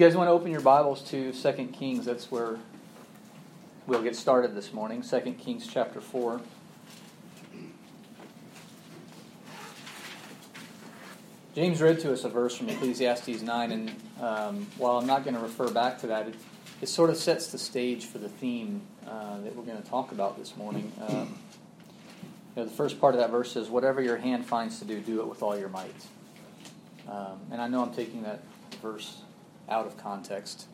you guys want to open your Bibles to 2 Kings, that's where we'll get started this morning. 2 Kings chapter 4. James read to us a verse from Ecclesiastes 9, and um, while I'm not going to refer back to that, it, it, sort of sets the stage for the theme uh, that we're going to talk about this morning. Um, you know, the first part of that verse says, Whatever your hand finds to do, do it with all your might. Um, and I know I'm taking that verse out of context.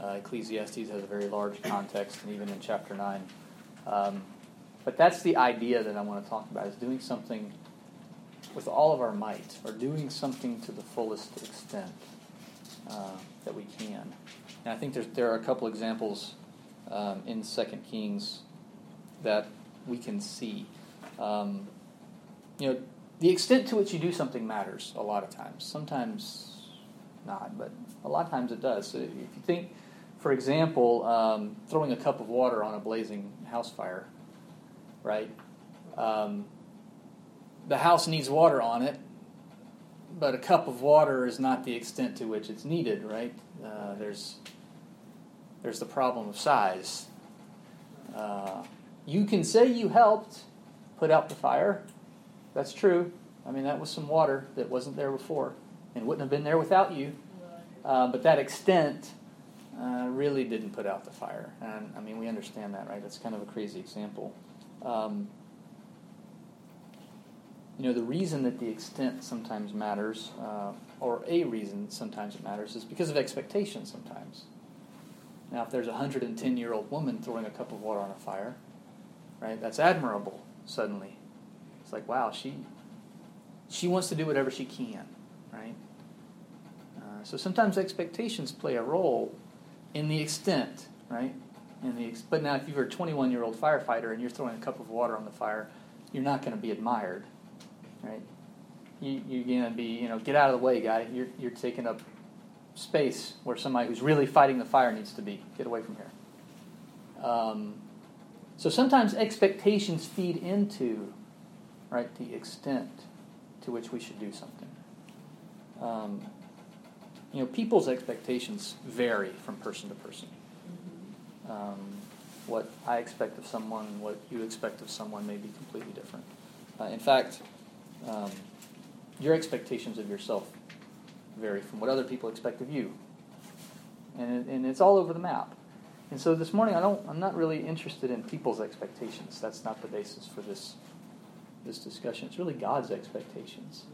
Uh, Ecclesiastes has a very large context, and even in chapter 9. Um, but that's the idea that I want to talk about, is doing something with all of our might, or doing something to the fullest extent uh, that we can. And I think there are a couple examples um, in Second Kings that we can see. Um, you know, the extent to which you do something matters a lot of times. Sometimes not, but a lot of times it does. So if you think, for example, um, throwing a cup of water on a blazing house fire, right? Um, the house needs water on it, but a cup of water is not the extent to which it's needed, right? Uh, there's there's the problem of size. Uh, you can say you helped put out the fire. That's true. I mean, that was some water that wasn't there before and wouldn't have been there without you. Uh, but that extent uh, really didn't put out the fire. And I mean, we understand that, right? That's kind of a crazy example. Um, you know, the reason that the extent sometimes matters, uh, or a reason sometimes it matters, is because of expectation sometimes. Now, if there's a 110 year old woman throwing a cup of water on a fire, right, that's admirable suddenly. It's like, wow, she, she wants to do whatever she can, right? So sometimes expectations play a role in the extent, right? In the ex- but now, if you're a 21 year old firefighter and you're throwing a cup of water on the fire, you're not going to be admired right? You, you're going to be, you know, get out of the way, guy. You're, you're taking up space where somebody who's really fighting the fire needs to be. Get away from here. Um, so sometimes expectations feed into, right, the extent to which we should do something. Um, you know, people's expectations vary from person to person. Um, what I expect of someone, what you expect of someone may be completely different. Uh, in fact, um, your expectations of yourself vary from what other people expect of you. And, and it's all over the map. And so this morning, I don't, I'm not really interested in people's expectations. That's not the basis for this, this discussion. It's really God's expectations.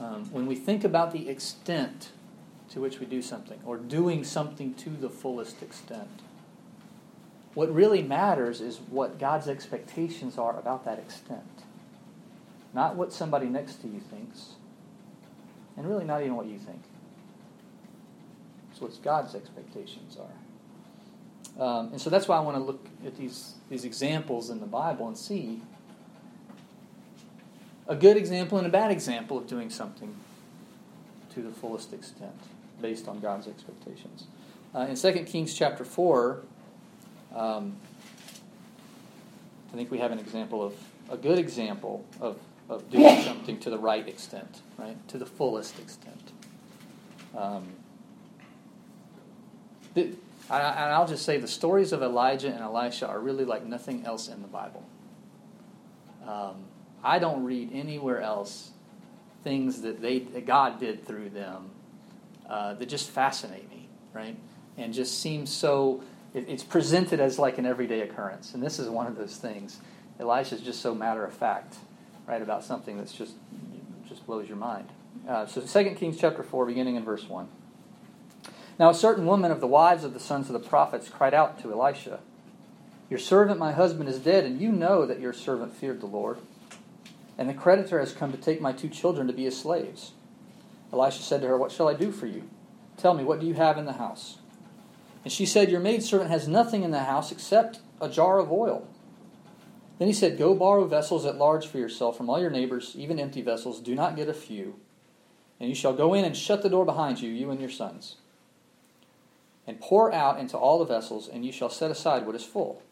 Um, when we think about the extent to which we do something, or doing something to the fullest extent, what really matters is what God's expectations are about that extent not what somebody next to you thinks, and really not even what you think. It's what God's expectations are. Um, and so that's why I want to look at these, these examples in the Bible and see a good example and a bad example of doing something to the fullest extent based on God's expectations. Uh, in 2 Kings chapter 4, um, I think we have an example of a good example of of doing something to the right extent, right? To the fullest extent. Um, the, I, and I'll just say the stories of Elijah and Elisha are really like nothing else in the Bible. Um, I don't read anywhere else things that they that God did through them uh, that just fascinate me, right? And just seem so. It, it's presented as like an everyday occurrence, and this is one of those things. Elisha is just so matter of fact right, about something that's just just blows your mind. Uh, so 2 Kings chapter 4, beginning in verse 1. Now a certain woman of the wives of the sons of the prophets cried out to Elisha, Your servant, my husband, is dead, and you know that your servant feared the Lord. And the creditor has come to take my two children to be his slaves. Elisha said to her, What shall I do for you? Tell me, what do you have in the house? And she said, Your maidservant has nothing in the house except a jar of oil. Then he said, Go borrow vessels at large for yourself from all your neighbors, even empty vessels. Do not get a few. And you shall go in and shut the door behind you, you and your sons. And pour out into all the vessels, and you shall set aside what is full.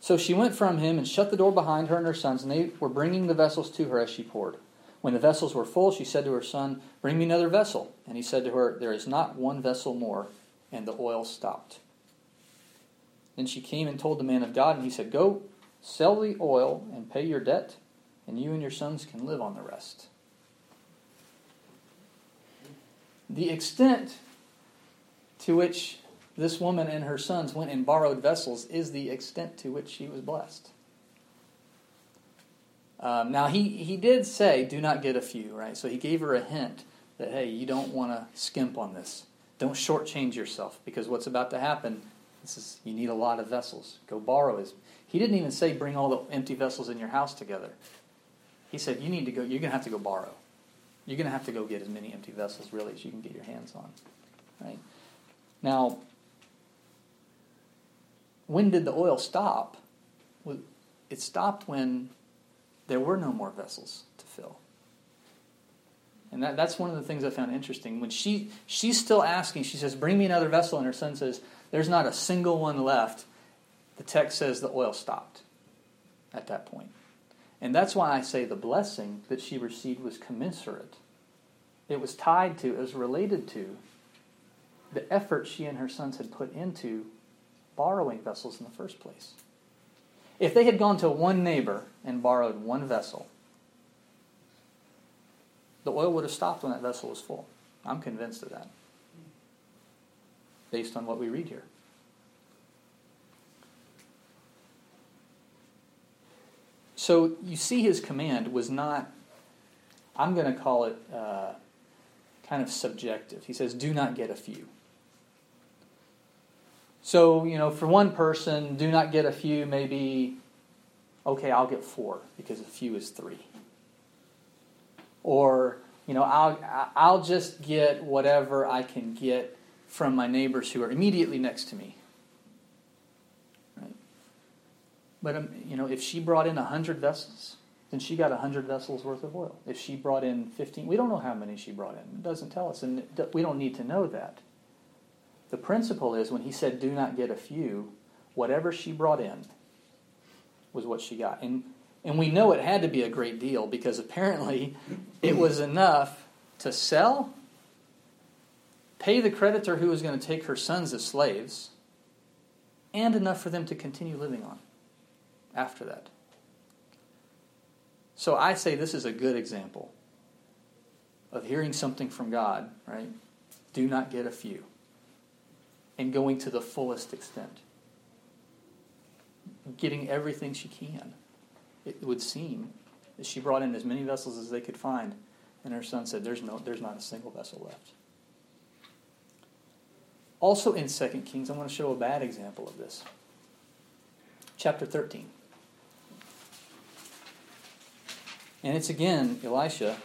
So she went from him and shut the door behind her and her sons, and they were bringing the vessels to her as she poured. When the vessels were full, she said to her son, Bring me another vessel. And he said to her, There is not one vessel more. And the oil stopped. Then she came and told the man of God, and he said, Go, sell the oil and pay your debt, and you and your sons can live on the rest. The extent to which this woman and her sons went and borrowed vessels is the extent to which she was blessed. Um, now, he, he did say, do not get a few, right? So he gave her a hint that, hey, you don't want to skimp on this. Don't shortchange yourself because what's about to happen this is you need a lot of vessels. Go borrow his. He didn't even say bring all the empty vessels in your house together. He said you need to go. You're going to have to go borrow. You're going to have to go get as many empty vessels really as you can get your hands on. Right now, when did the oil stop? It stopped when there were no more vessels to fill. And that, that's one of the things I found interesting. When she she's still asking, she says, Bring me another vessel, and her son says, There's not a single one left. The text says the oil stopped at that point. And that's why I say the blessing that she received was commensurate. It was tied to, it was related to the effort she and her sons had put into borrowing vessels in the first place. If they had gone to one neighbor and borrowed one vessel, the oil would have stopped when that vessel was full. I'm convinced of that, based on what we read here. So you see, his command was not, I'm going to call it uh, kind of subjective. He says, do not get a few. So, you know, for one person, do not get a few, maybe, okay, I'll get four because a few is three. Or, you know, I'll, I'll just get whatever I can get from my neighbors who are immediately next to me. But, um, you know, if she brought in 100 vessels, then she got 100 vessels worth of oil. If she brought in 15, we don't know how many she brought in. It doesn't tell us, and we don't need to know that. The principle is when he said, do not get a few, whatever she brought in was what she got. And, and we know it had to be a great deal because apparently it was enough to sell, pay the creditor who was going to take her sons as slaves, and enough for them to continue living on after that. So I say this is a good example of hearing something from God, right? Do not get a few and going to the fullest extent. Getting everything she can. It would seem that she brought in as many vessels as they could find, and her son said, There's, no, there's not a single vessel left. Also in 2 Kings, I want to show a bad example of this. Chapter 13. And it's again Elisha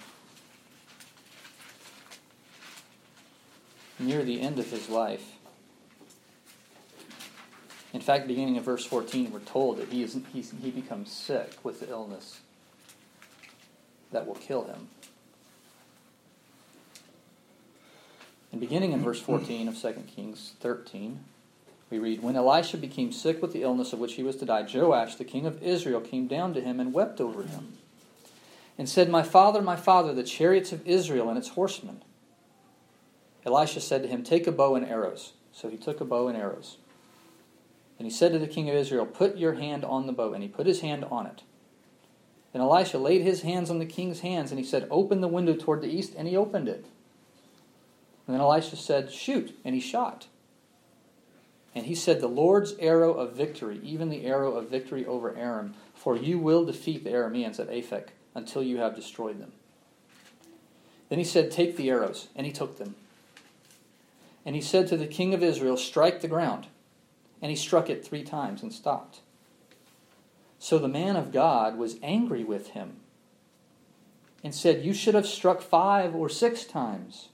near the end of his life. In fact, beginning in verse 14, we're told that he, is, he becomes sick with the illness that will kill him. And beginning in verse 14 of 2 Kings 13, we read When Elisha became sick with the illness of which he was to die, Joash, the king of Israel, came down to him and wept over him, and said, My father, my father, the chariots of Israel and its horsemen. Elisha said to him, Take a bow and arrows. So he took a bow and arrows. And he said to the king of Israel, Put your hand on the bow. And he put his hand on it. Then Elisha laid his hands on the king's hands, and he said, Open the window toward the east. And he opened it. And then Elisha said, Shoot. And he shot. And he said, The Lord's arrow of victory, even the arrow of victory over Aram, for you will defeat the Arameans at Aphek until you have destroyed them. Then he said, Take the arrows. And he took them. And he said to the king of Israel, Strike the ground. And he struck it three times and stopped. So the man of God was angry with him and said, You should have struck five or six times.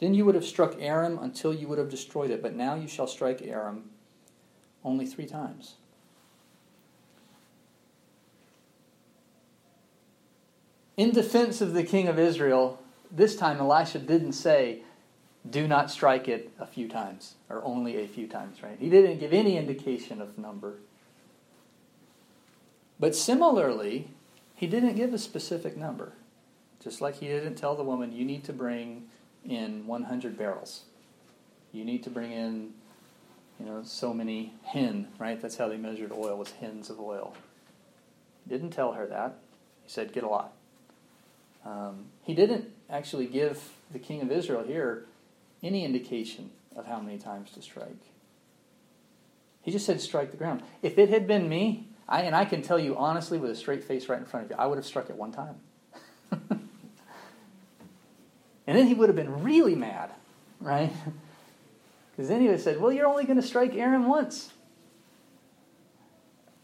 Then you would have struck Aram until you would have destroyed it, but now you shall strike Aram only three times. In defense of the king of Israel, this time Elisha didn't say, do not strike it a few times, or only a few times, right? He didn't give any indication of number. But similarly, he didn't give a specific number. Just like he didn't tell the woman, you need to bring in 100 barrels. You need to bring in, you know, so many hin, right? That's how they measured oil, was hins of oil. He didn't tell her that. He said, get a lot. Um, he didn't actually give the king of Israel here any indication of how many times to strike. He just said, strike the ground. If it had been me, I, and I can tell you honestly with a straight face right in front of you, I would have struck it one time. and then he would have been really mad, right? Because then he would have said, well, you're only going to strike Aram once.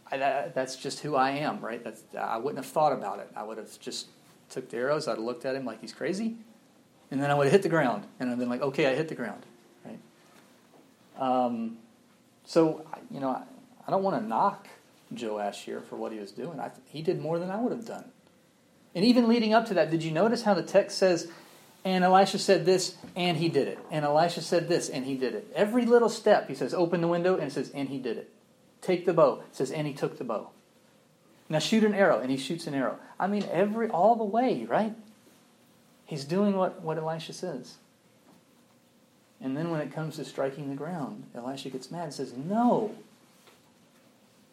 I, that, that's just who I am, right? That's, I wouldn't have thought about it. I would have just took the arrows. I'd have looked at him like he's crazy, and then I would hit the ground, and I'd been like, okay, I hit the ground, right? Um, so you know, I, I don't want to knock Joash here for what he was doing. I, he did more than I would have done. And even leading up to that, did you notice how the text says, and Elisha said this, and he did it. And Elisha said this, and he did it. Every little step, he says, open the window, and it says, and he did it. Take the bow, it says, and he took the bow. Now shoot an arrow, and he shoots an arrow. I mean, every all the way, right? He's doing what, what Elisha says. And then when it comes to striking the ground, Elisha gets mad and says, No.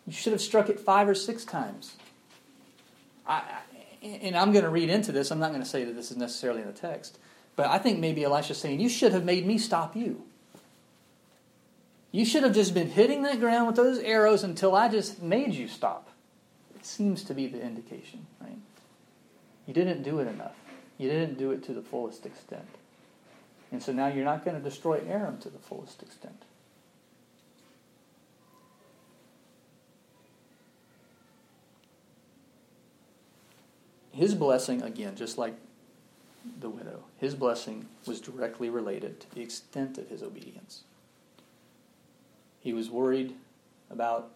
You should have struck it five or six times. I, and I'm going to read into this. I'm not going to say that this is necessarily in the text. But I think maybe Elisha's saying, You should have made me stop you. You should have just been hitting that ground with those arrows until I just made you stop. It seems to be the indication, right? You didn't do it enough. You didn't do it to the fullest extent. And so now you're not going to destroy Aram to the fullest extent. His blessing, again, just like the widow, his blessing was directly related to the extent of his obedience. He was worried about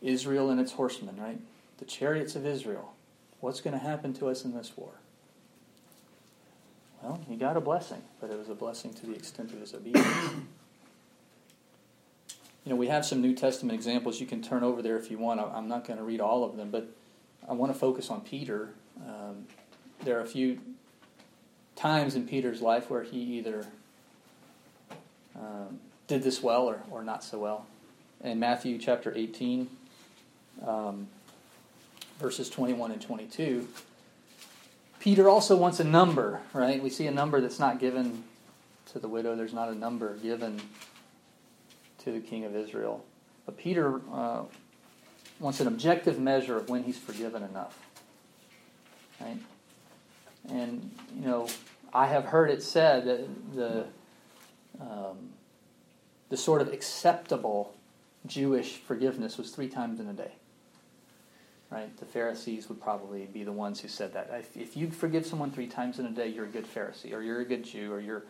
Israel and its horsemen, right? The chariots of Israel. What's going to happen to us in this war? Well, he got a blessing, but it was a blessing to the extent of his obedience. you know, we have some New Testament examples. You can turn over there if you want. I'm not going to read all of them, but I want to focus on Peter. Um, there are a few times in Peter's life where he either um, did this well or, or not so well. In Matthew chapter 18, um, verses 21 and 22, Peter also wants a number, right? We see a number that's not given to the widow. There's not a number given to the king of Israel. But Peter uh, wants an objective measure of when he's forgiven enough. Right? And, you know, I have heard it said that the, um, the sort of acceptable Jewish forgiveness was three times in a day right? The Pharisees would probably be the ones who said that. If, if you forgive someone three times in a day, you're a good Pharisee, or you're a good Jew, or you're.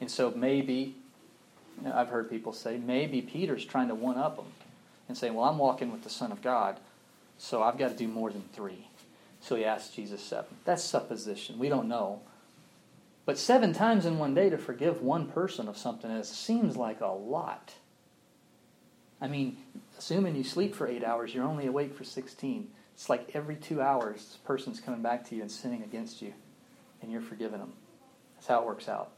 And so maybe, you know, I've heard people say, maybe Peter's trying to one up them and saying, well, I'm walking with the Son of God, so I've got to do more than three. So he asked Jesus seven. That's supposition. We don't know. But seven times in one day to forgive one person of something it seems like a lot. I mean, assuming you sleep for eight hours, you're only awake for 16. It's like every two hours, this person's coming back to you and sinning against you, and you're forgiving them. That's how it works out.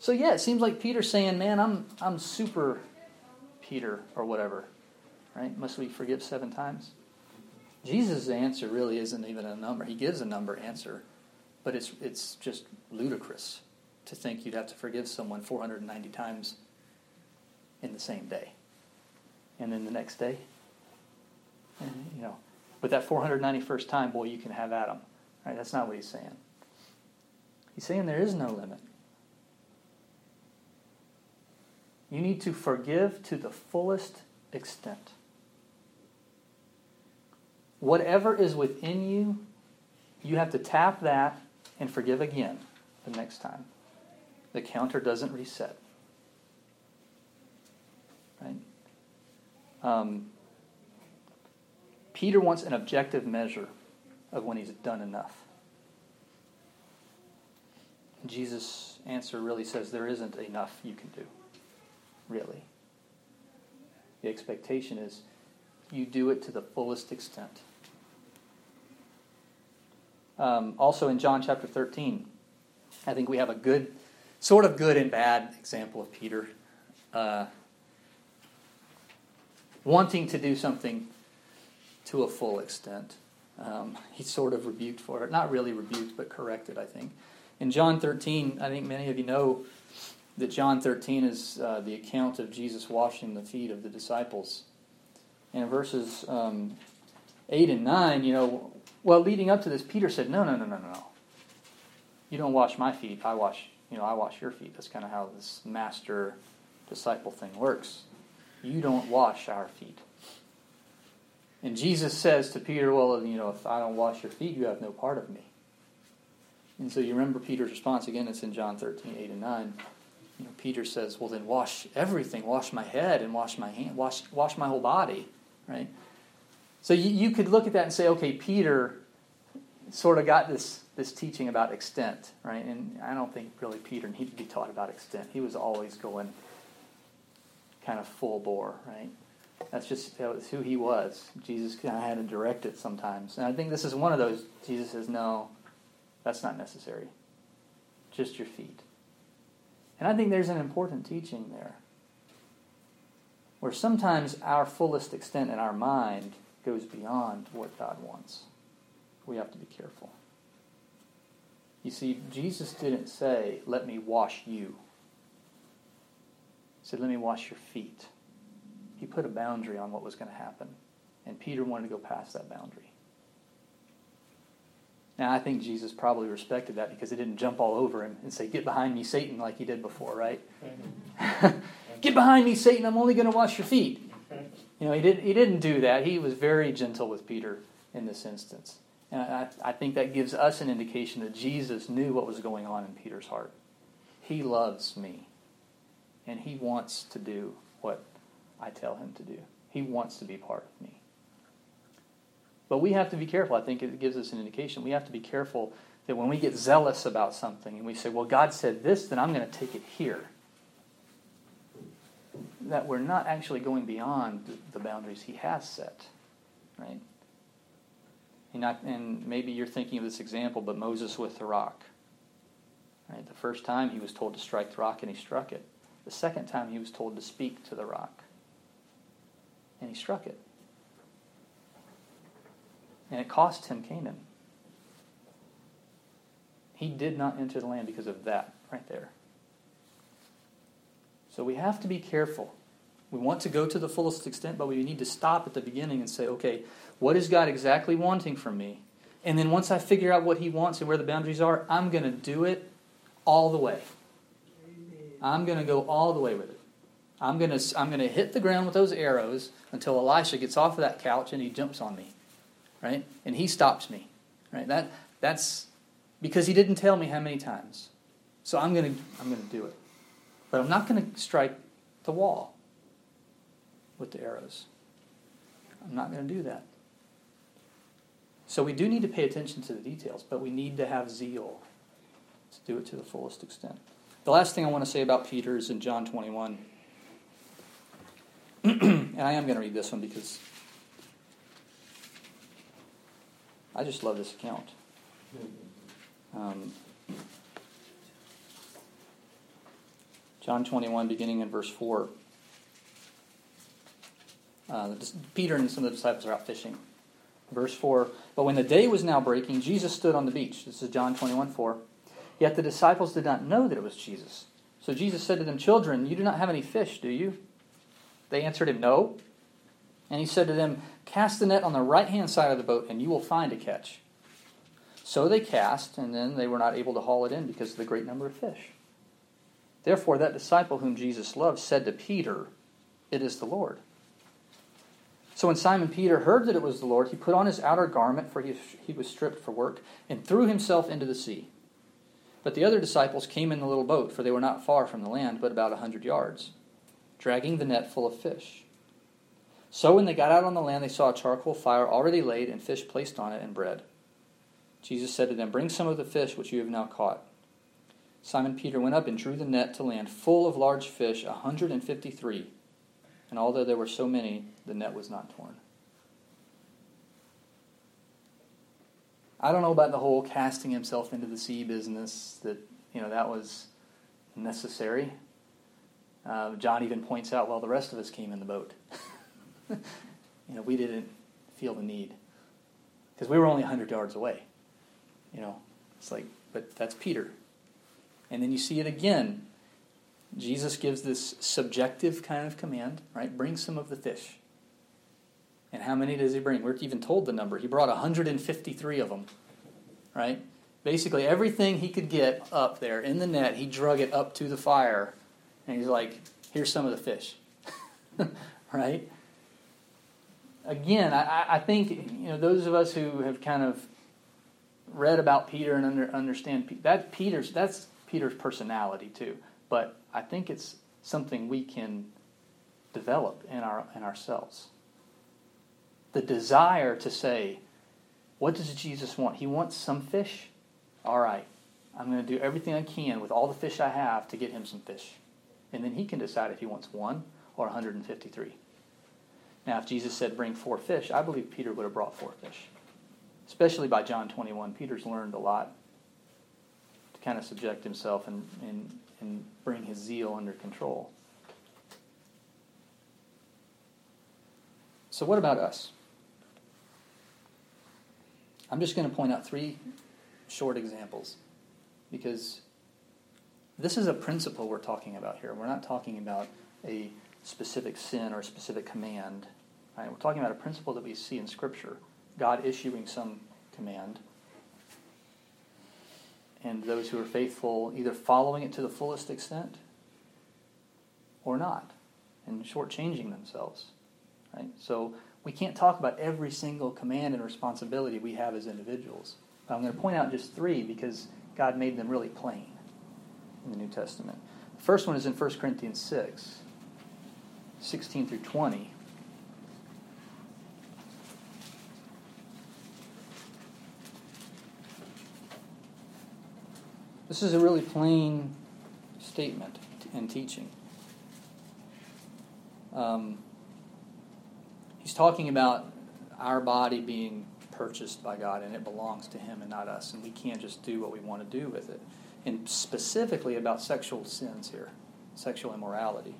So yeah, it seems like Peter's saying, "Man, I'm I'm super Peter or whatever." Right? Must we forgive seven times? Jesus' answer really isn't even a number. He gives a number answer, but it's it's just ludicrous to think you'd have to forgive someone 490 times in the same day. And then the next day, you know, but that 491st time, boy, you can have Adam. Right? That's not what he's saying. He's saying there is no limit. You need to forgive to the fullest extent. Whatever is within you, you have to tap that and forgive again the next time. The counter doesn't reset. Right? Um, Peter wants an objective measure of when he's done enough. Jesus' answer really says there isn't enough you can do. Really. The expectation is you do it to the fullest extent. Um, also in John chapter 13, I think we have a good, sort of good and bad example of Peter. Uh, wanting to do something to a full extent. Um, sort of rebuked for it. Not really rebuked, but corrected, I think. In John 13, I think many of you know that John 13 is uh, the account of Jesus washing the feet of the disciples. And in verses um, 8 and 9, you know, well, leading up to this, Peter said, No, no, no, no, no. You don't wash my feet. I wash, you know, I wash your feet. That's kind of how this master disciple thing works. You don't wash our feet. And Jesus says to Peter, Well, you know, if I don't wash your feet, you have no part of me. And so you remember Peter's response again, it's in John 13, 8 and 9. You know, Peter says, Well, then wash everything. Wash my head and wash my hand, wash, wash my whole body. Right? So you, you could look at that and say, okay, Peter sort of got this, this teaching about extent, right? And I don't think really Peter needed to be taught about extent. He was always going kind of full bore, right? That's just that who he was. Jesus kind of had to direct it sometimes. And I think this is one of those. Jesus says, no, that's not necessary. Just your feet. And I think there's an important teaching there. Where sometimes our fullest extent in our mind goes beyond what God wants. We have to be careful. You see, Jesus didn't say, Let me wash you. He said, Let me wash your feet. He put a boundary on what was going to happen. And Peter wanted to go past that boundary. Now, I think Jesus probably respected that because he didn't jump all over him and say, Get behind me, Satan, like he did before, right? Mm-hmm. Get behind me, Satan, I'm only going to wash your feet. You know, he, did, he didn't do that. He was very gentle with Peter in this instance. And I, I think that gives us an indication that Jesus knew what was going on in Peter's heart. He loves me, and he wants to do what I tell him to do. He wants to be part of me. But we have to be careful. I think it gives us an indication. We have to be careful that when we get zealous about something and we say, well, God said this, then I'm going to take it here that we're not actually going beyond the boundaries he has set, right? And, not, and maybe you're thinking of this example, but Moses with the rock. Right? The first time he was told to strike the rock and he struck it. The second time he was told to speak to the rock. And he struck it. And it cost him Canaan. He did not enter the land because of that right there. So we have to be careful. We want to go to the fullest extent, but we need to stop at the beginning and say, okay, what is God exactly wanting from me? And then once I figure out what He wants and where the boundaries are, I'm going to do it all the way. I'm going to go all the way with it. I'm going to I'm going to hit the ground with those arrows until Elisha gets off of that couch and he jumps on me, right? And he stops me, right? That that's because he didn't tell me how many times. So I'm going to I'm going to do it. But I'm not going to strike the wall with the arrows. I'm not going to do that. So we do need to pay attention to the details, but we need to have zeal to do it to the fullest extent. The last thing I want to say about Peter is in John 21. and I am going to read this one because I just love this account. Um, John 21, beginning in verse 4. Uh, Peter and some of the disciples are out fishing. Verse 4 But when the day was now breaking, Jesus stood on the beach. This is John 21 4. Yet the disciples did not know that it was Jesus. So Jesus said to them, Children, you do not have any fish, do you? They answered him, No. And he said to them, Cast the net on the right hand side of the boat, and you will find a catch. So they cast, and then they were not able to haul it in because of the great number of fish. Therefore, that disciple whom Jesus loved said to Peter, It is the Lord. So when Simon Peter heard that it was the Lord, he put on his outer garment, for he, he was stripped for work, and threw himself into the sea. But the other disciples came in the little boat, for they were not far from the land, but about a hundred yards, dragging the net full of fish. So when they got out on the land, they saw a charcoal fire already laid, and fish placed on it, and bread. Jesus said to them, Bring some of the fish which you have now caught. Simon Peter went up and drew the net to land full of large fish, a hundred and fifty three. And although there were so many, the net was not torn. I don't know about the whole casting himself into the sea business, that, you know, that was necessary. Uh, John even points out, well, the rest of us came in the boat. you know, we didn't feel the need because we were only 100 yards away. You know, it's like, but that's Peter. And then you see it again. Jesus gives this subjective kind of command, right? Bring some of the fish. And how many does he bring? We're even told the number. He brought 153 of them, right? Basically, everything he could get up there in the net, he drug it up to the fire. And he's like, here's some of the fish, right? Again, I, I think you know those of us who have kind of read about Peter and under, understand that Peter's that's Peter's personality too. But I think it's something we can develop in our in ourselves. The desire to say, what does Jesus want? He wants some fish. All right, I'm going to do everything I can with all the fish I have to get him some fish. And then he can decide if he wants one or 153. Now, if Jesus said, bring four fish, I believe Peter would have brought four fish. Especially by John 21. Peter's learned a lot to kind of subject himself and, and, and bring his zeal under control. So, what about us? I'm just going to point out three short examples because this is a principle we're talking about here. We're not talking about a specific sin or a specific command. Right? We're talking about a principle that we see in Scripture God issuing some command, and those who are faithful either following it to the fullest extent or not, and shortchanging themselves. Right? So we can't talk about every single command and responsibility we have as individuals. But I'm going to point out just three because God made them really plain in the New Testament. The first one is in 1 Corinthians 6, 16 through 20. This is a really plain statement and teaching. Um, he's talking about our body being purchased by God and it belongs to Him and not us, and we can't just do what we want to do with it and specifically about sexual sins here, sexual immorality.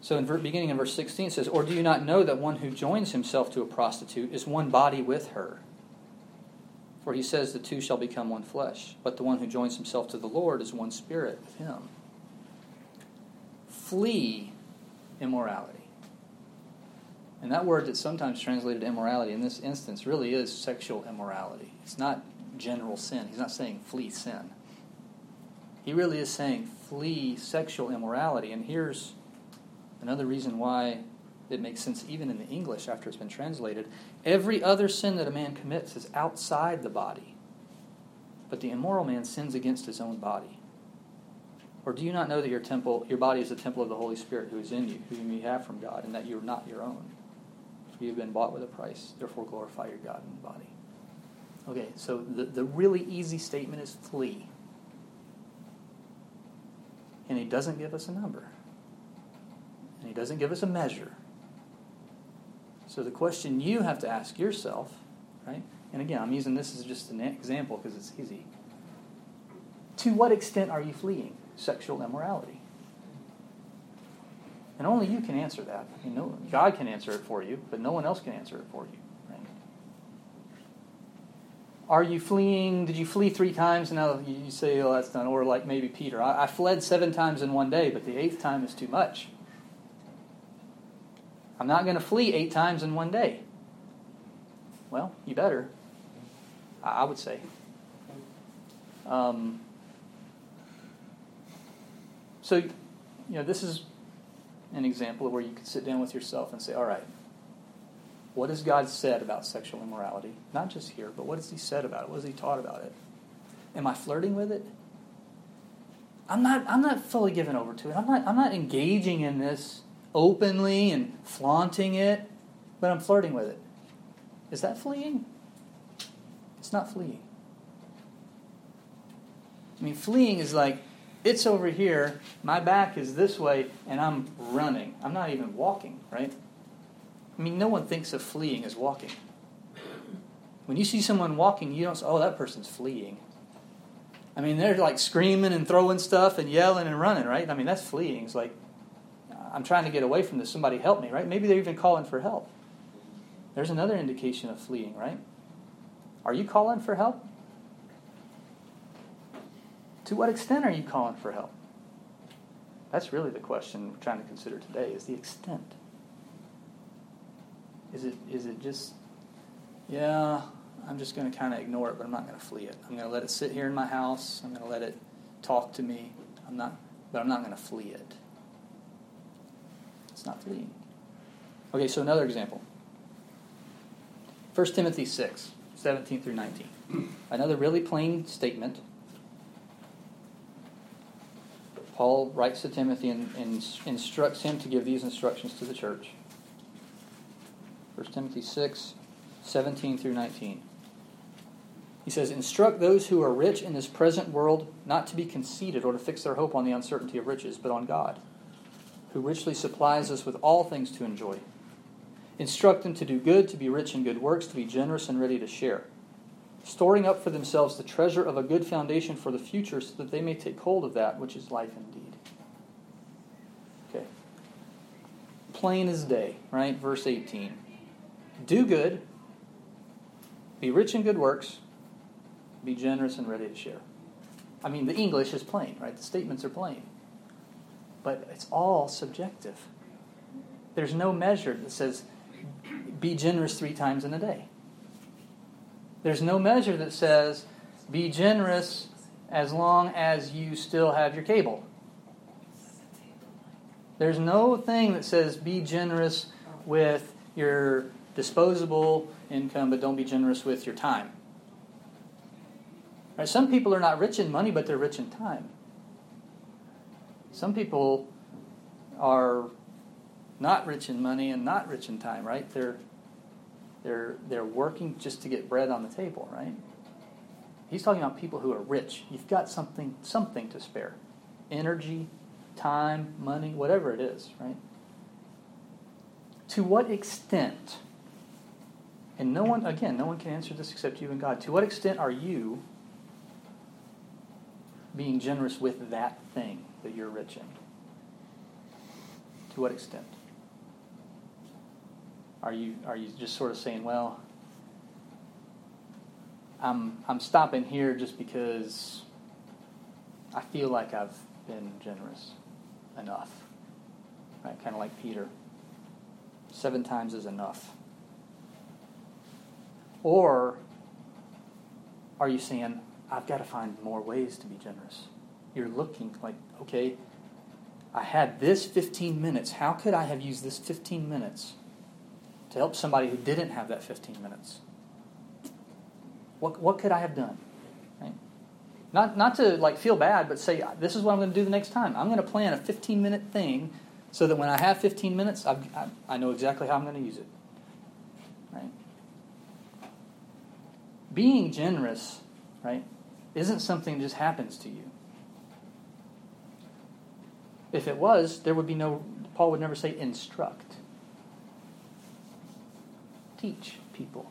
So, in beginning in verse 16, it says, Or do you not know that one who joins himself to a prostitute is one body with her? For he says, The two shall become one flesh. But the one who joins himself to the Lord is one spirit with him. Flee immorality. And that word that's sometimes translated immorality in this instance really is sexual immorality. It's not general sin. He's not saying flee sin. He really is saying flee sexual immorality. And here's another reason why it makes sense even in the English after it's been translated. Every other sin that a man commits is outside the body, but the immoral man sins against his own body. Or do you not know that your temple, your body is the temple of the Holy Spirit who is in you, whom you have from God, and that you are not your own? You have been bought with a price. Therefore, glorify your God in the body. Okay, so the, the really easy statement is flee. And he doesn't give us a number. And he doesn't give us a measure. So the question you have to ask yourself, right? And again, I'm using this as just an example because it's easy. To what extent are you fleeing sexual immorality? And only you can answer that. I mean, no, God can answer it for you, but no one else can answer it for you. Are you fleeing? Did you flee three times? And now you say, oh, that's done. Or like maybe Peter, I, I fled seven times in one day, but the eighth time is too much. I'm not going to flee eight times in one day. Well, you better. I, would say. Um, so, you know, this is an example of where you could sit down with yourself and say, all right, what has God said about sexual immorality? Not just here, but what has He said about it? What has He taught about it? Am I flirting with it? I'm not, I'm not fully given over to it. I'm not, I'm not engaging in this openly and flaunting it, but I'm flirting with it. Is that fleeing? It's not fleeing. I mean, fleeing is like, it's over here, my back is this way, and I'm running. I'm not even walking, right? I mean, no one thinks of fleeing as walking. When you see someone walking, you don't say, oh, that person's fleeing. I mean, they're like screaming and throwing stuff and yelling and running, right? I mean, that's fleeing. It's like, I'm trying to get away from this. Somebody help me, right? Maybe they're even calling for help. There's another indication of fleeing, right? Are you calling for help? To what extent are you calling for help? That's really the question we're trying to consider today is the extent. Is it is it just yeah, I'm just going to kind of ignore it, but I'm not going to flee it. I'm going to let it sit here in my house. I'm going to let it talk to me. I'm not but I'm not going to flee it. It's not fleeing. Okay, so another example. 1 Timothy 6, 17 through 19. Another really plain statement Paul writes to Timothy and, and, instructs him to give these instructions to the church. 1 Timothy 6, 17 through 19. He says, Instruct those who are rich in this present world not to be conceited or to fix their hope on the uncertainty of riches, but on God, who richly supplies us with all things to enjoy. Instruct them to do good, to be rich in good works, to be generous and ready to share storing up for themselves the treasure of a good foundation for the future so that they may take hold of that which is life indeed. Okay. Plain as day, right? Verse 18. Do good, be rich in good works, be generous and ready to share. I mean, the English is plain, right? The statements are plain. But it's all subjective. There's no measure that says, be generous three times in a day. There's no measure that says be generous as long as you still have your cable. There's no thing that says be generous with your disposable income, but don't be generous with your time. Right? Some people are not rich in money, but they're rich in time. Some people are not rich in money and not rich in time, right? They're they're, they're working just to get bread on the table, right? He's talking about people who are rich. You've got something, something to spare energy, time, money, whatever it is, right? To what extent, and no one, again, no one can answer this except you and God, to what extent are you being generous with that thing that you're rich in? To what extent? Are you are you just sort of saying, well, I'm I'm stopping here just because I feel like I've been generous enough. Right? Kind of like Peter. Seven times is enough. Or are you saying, I've got to find more ways to be generous? You're looking like, okay, I had this 15 minutes. How could I have used this 15 minutes to help somebody who didn't have that 15 minutes? What, what could I have done? Not, not to like feel bad, but say, this is what I'm going to do the next time. I'm going to plan a 15 minute thing so that when I have 15 minutes, I, I, I know exactly how I'm going to use it. Being generous, right, isn't something that just happens to you. If it was, there would be no, Paul would never say instruct teach people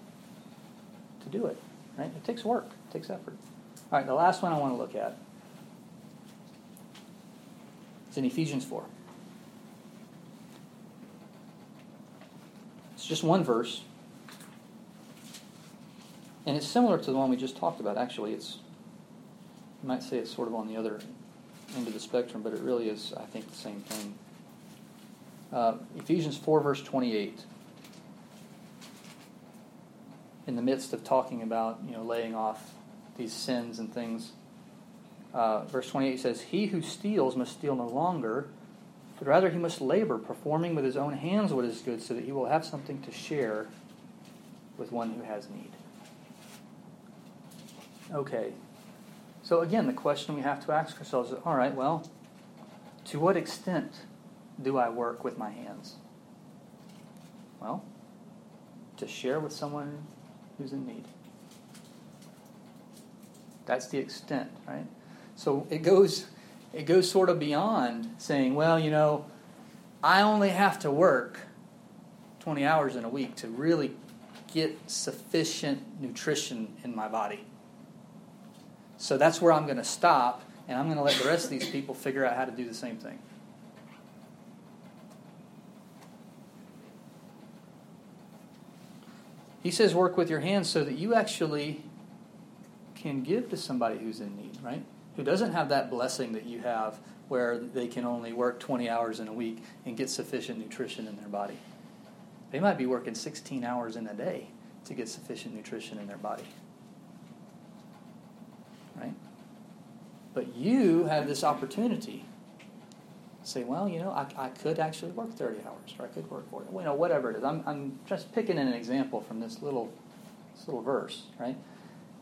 to do it. Right? It takes work, it takes effort. All right, the last one I want to look at is in Ephesians 4. It's just one verse. And it's similar to the one we just talked about. Actually, it's you might say it's sort of on the other end of the spectrum, but it really is, I think, the same thing. Uh, Ephesians 4, verse 28 in the midst of talking about you know laying off these sins and things. Uh, verse 28 says, He who steals must steal no longer, but rather he must labor, performing with his own hands what is good, so that he will have something to share with one who has need. Okay. So again, the question we have to ask ourselves is all right, well, to what extent do I work with my hands? Well, to share with someone who's in need. That's the extent, right? So it goes it goes sort of beyond saying, well, you know, I only have to work 20 hours in a week to really get sufficient nutrition in my body. So that's where I'm going to stop, and I'm going to let the rest of these people figure out how to do the same thing. He says, work with your hands so that you actually can give to somebody who's in need, right? Who doesn't have that blessing that you have where they can only work 20 hours in a week and get sufficient nutrition in their body. They might be working 16 hours in a day to get sufficient nutrition in their body. Right? But you have this opportunity. Say, well, you know, I, I could actually work 30 hours, or I could work 40, you know, whatever it is. I'm, I'm just picking an example from this little, this little verse, right?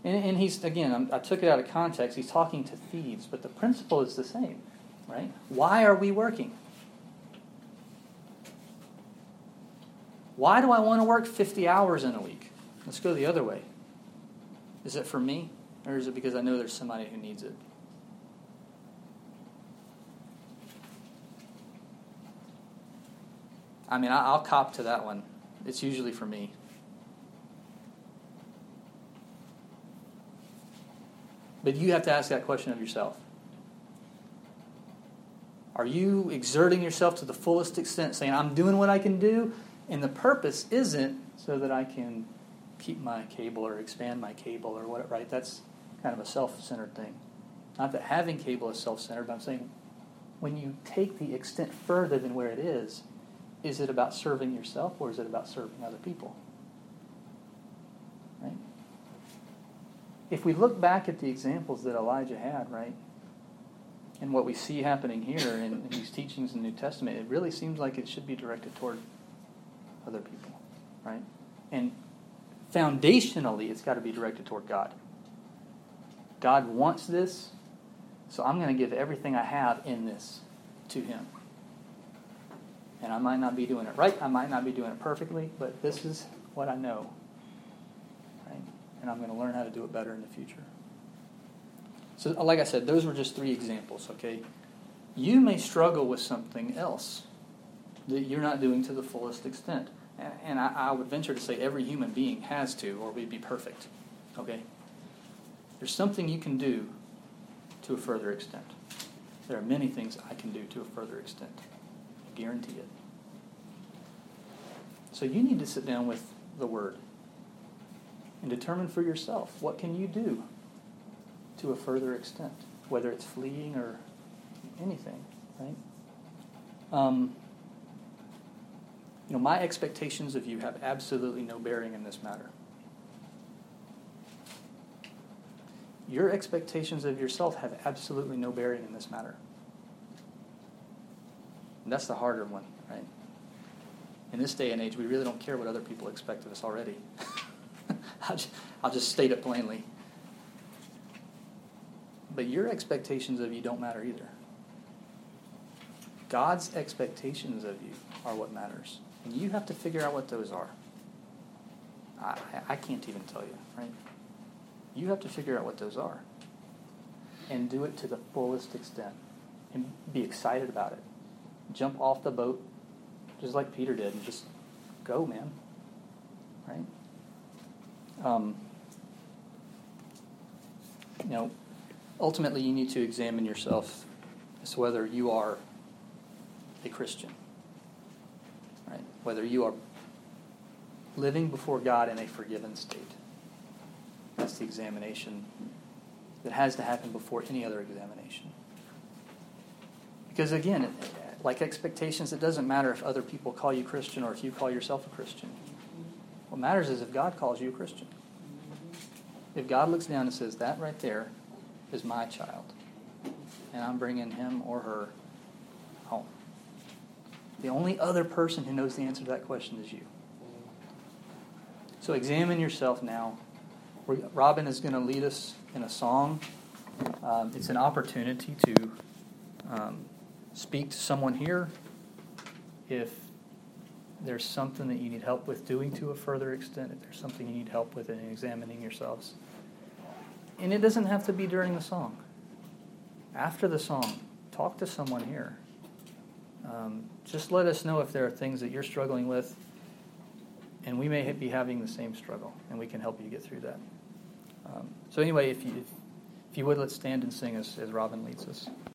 And, and he's, again, I'm, I took it out of context. He's talking to thieves, but the principle is the same, right? Why are we working? Why do I want to work 50 hours in a week? Let's go the other way. Is it for me, or is it because I know there's somebody who needs it? I mean, I'll cop to that one. It's usually for me. But you have to ask that question of yourself. Are you exerting yourself to the fullest extent, saying, I'm doing what I can do, and the purpose isn't so that I can keep my cable or expand my cable or what, right? That's kind of a self centered thing. Not that having cable is self centered, but I'm saying when you take the extent further than where it is, is it about serving yourself or is it about serving other people? Right? If we look back at the examples that Elijah had, right, and what we see happening here in, in these teachings in the New Testament, it really seems like it should be directed toward other people, right? And foundationally, it's got to be directed toward God. God wants this, so I'm going to give everything I have in this to Him. And I might not be doing it right, I might not be doing it perfectly, but this is what I know. Right? And I'm going to learn how to do it better in the future. So, like I said, those were just three examples, okay? You may struggle with something else that you're not doing to the fullest extent. And I, I would venture to say every human being has to, or we'd be perfect, okay? There's something you can do to a further extent. There are many things I can do to a further extent I guarantee it. So you need to sit down with the Word and determine for yourself what can you do to a further extent, whether it's fleeing or anything, right? Um, you know, my expectations of you have absolutely no bearing in this matter. Your expectations of yourself have absolutely no bearing in this matter. And that's the harder one, right? In this day and age, we really don't care what other people expect of us already. I'll, just, I'll just state it plainly. But your expectations of you don't matter either. God's expectations of you are what matters. And you have to figure out what those are. I, I can't even tell you, right? You have to figure out what those are. And do it to the fullest extent. And be excited about it jump off the boat just like Peter did and just go, man. Right? Um, you know, ultimately, you need to examine yourself as to whether you are a Christian. Right? Whether you are living before God in a forgiven state. The examination that has to happen before any other examination. Because again, like expectations, it doesn't matter if other people call you Christian or if you call yourself a Christian. What matters is if God calls you a Christian. If God looks down and says, That right there is my child, and I'm bringing him or her home. The only other person who knows the answer to that question is you. So examine yourself now. Robin is going to lead us in a song. Um, it's an opportunity to um, speak to someone here if there's something that you need help with doing to a further extent, if there's something you need help with in examining yourselves. And it doesn't have to be during the song. After the song, talk to someone here. Um, just let us know if there are things that you're struggling with and we may be having the same struggle, and we can help you get through that. Um, so, anyway, if you, if, you would, let's stand and sing as, as Robin leads us.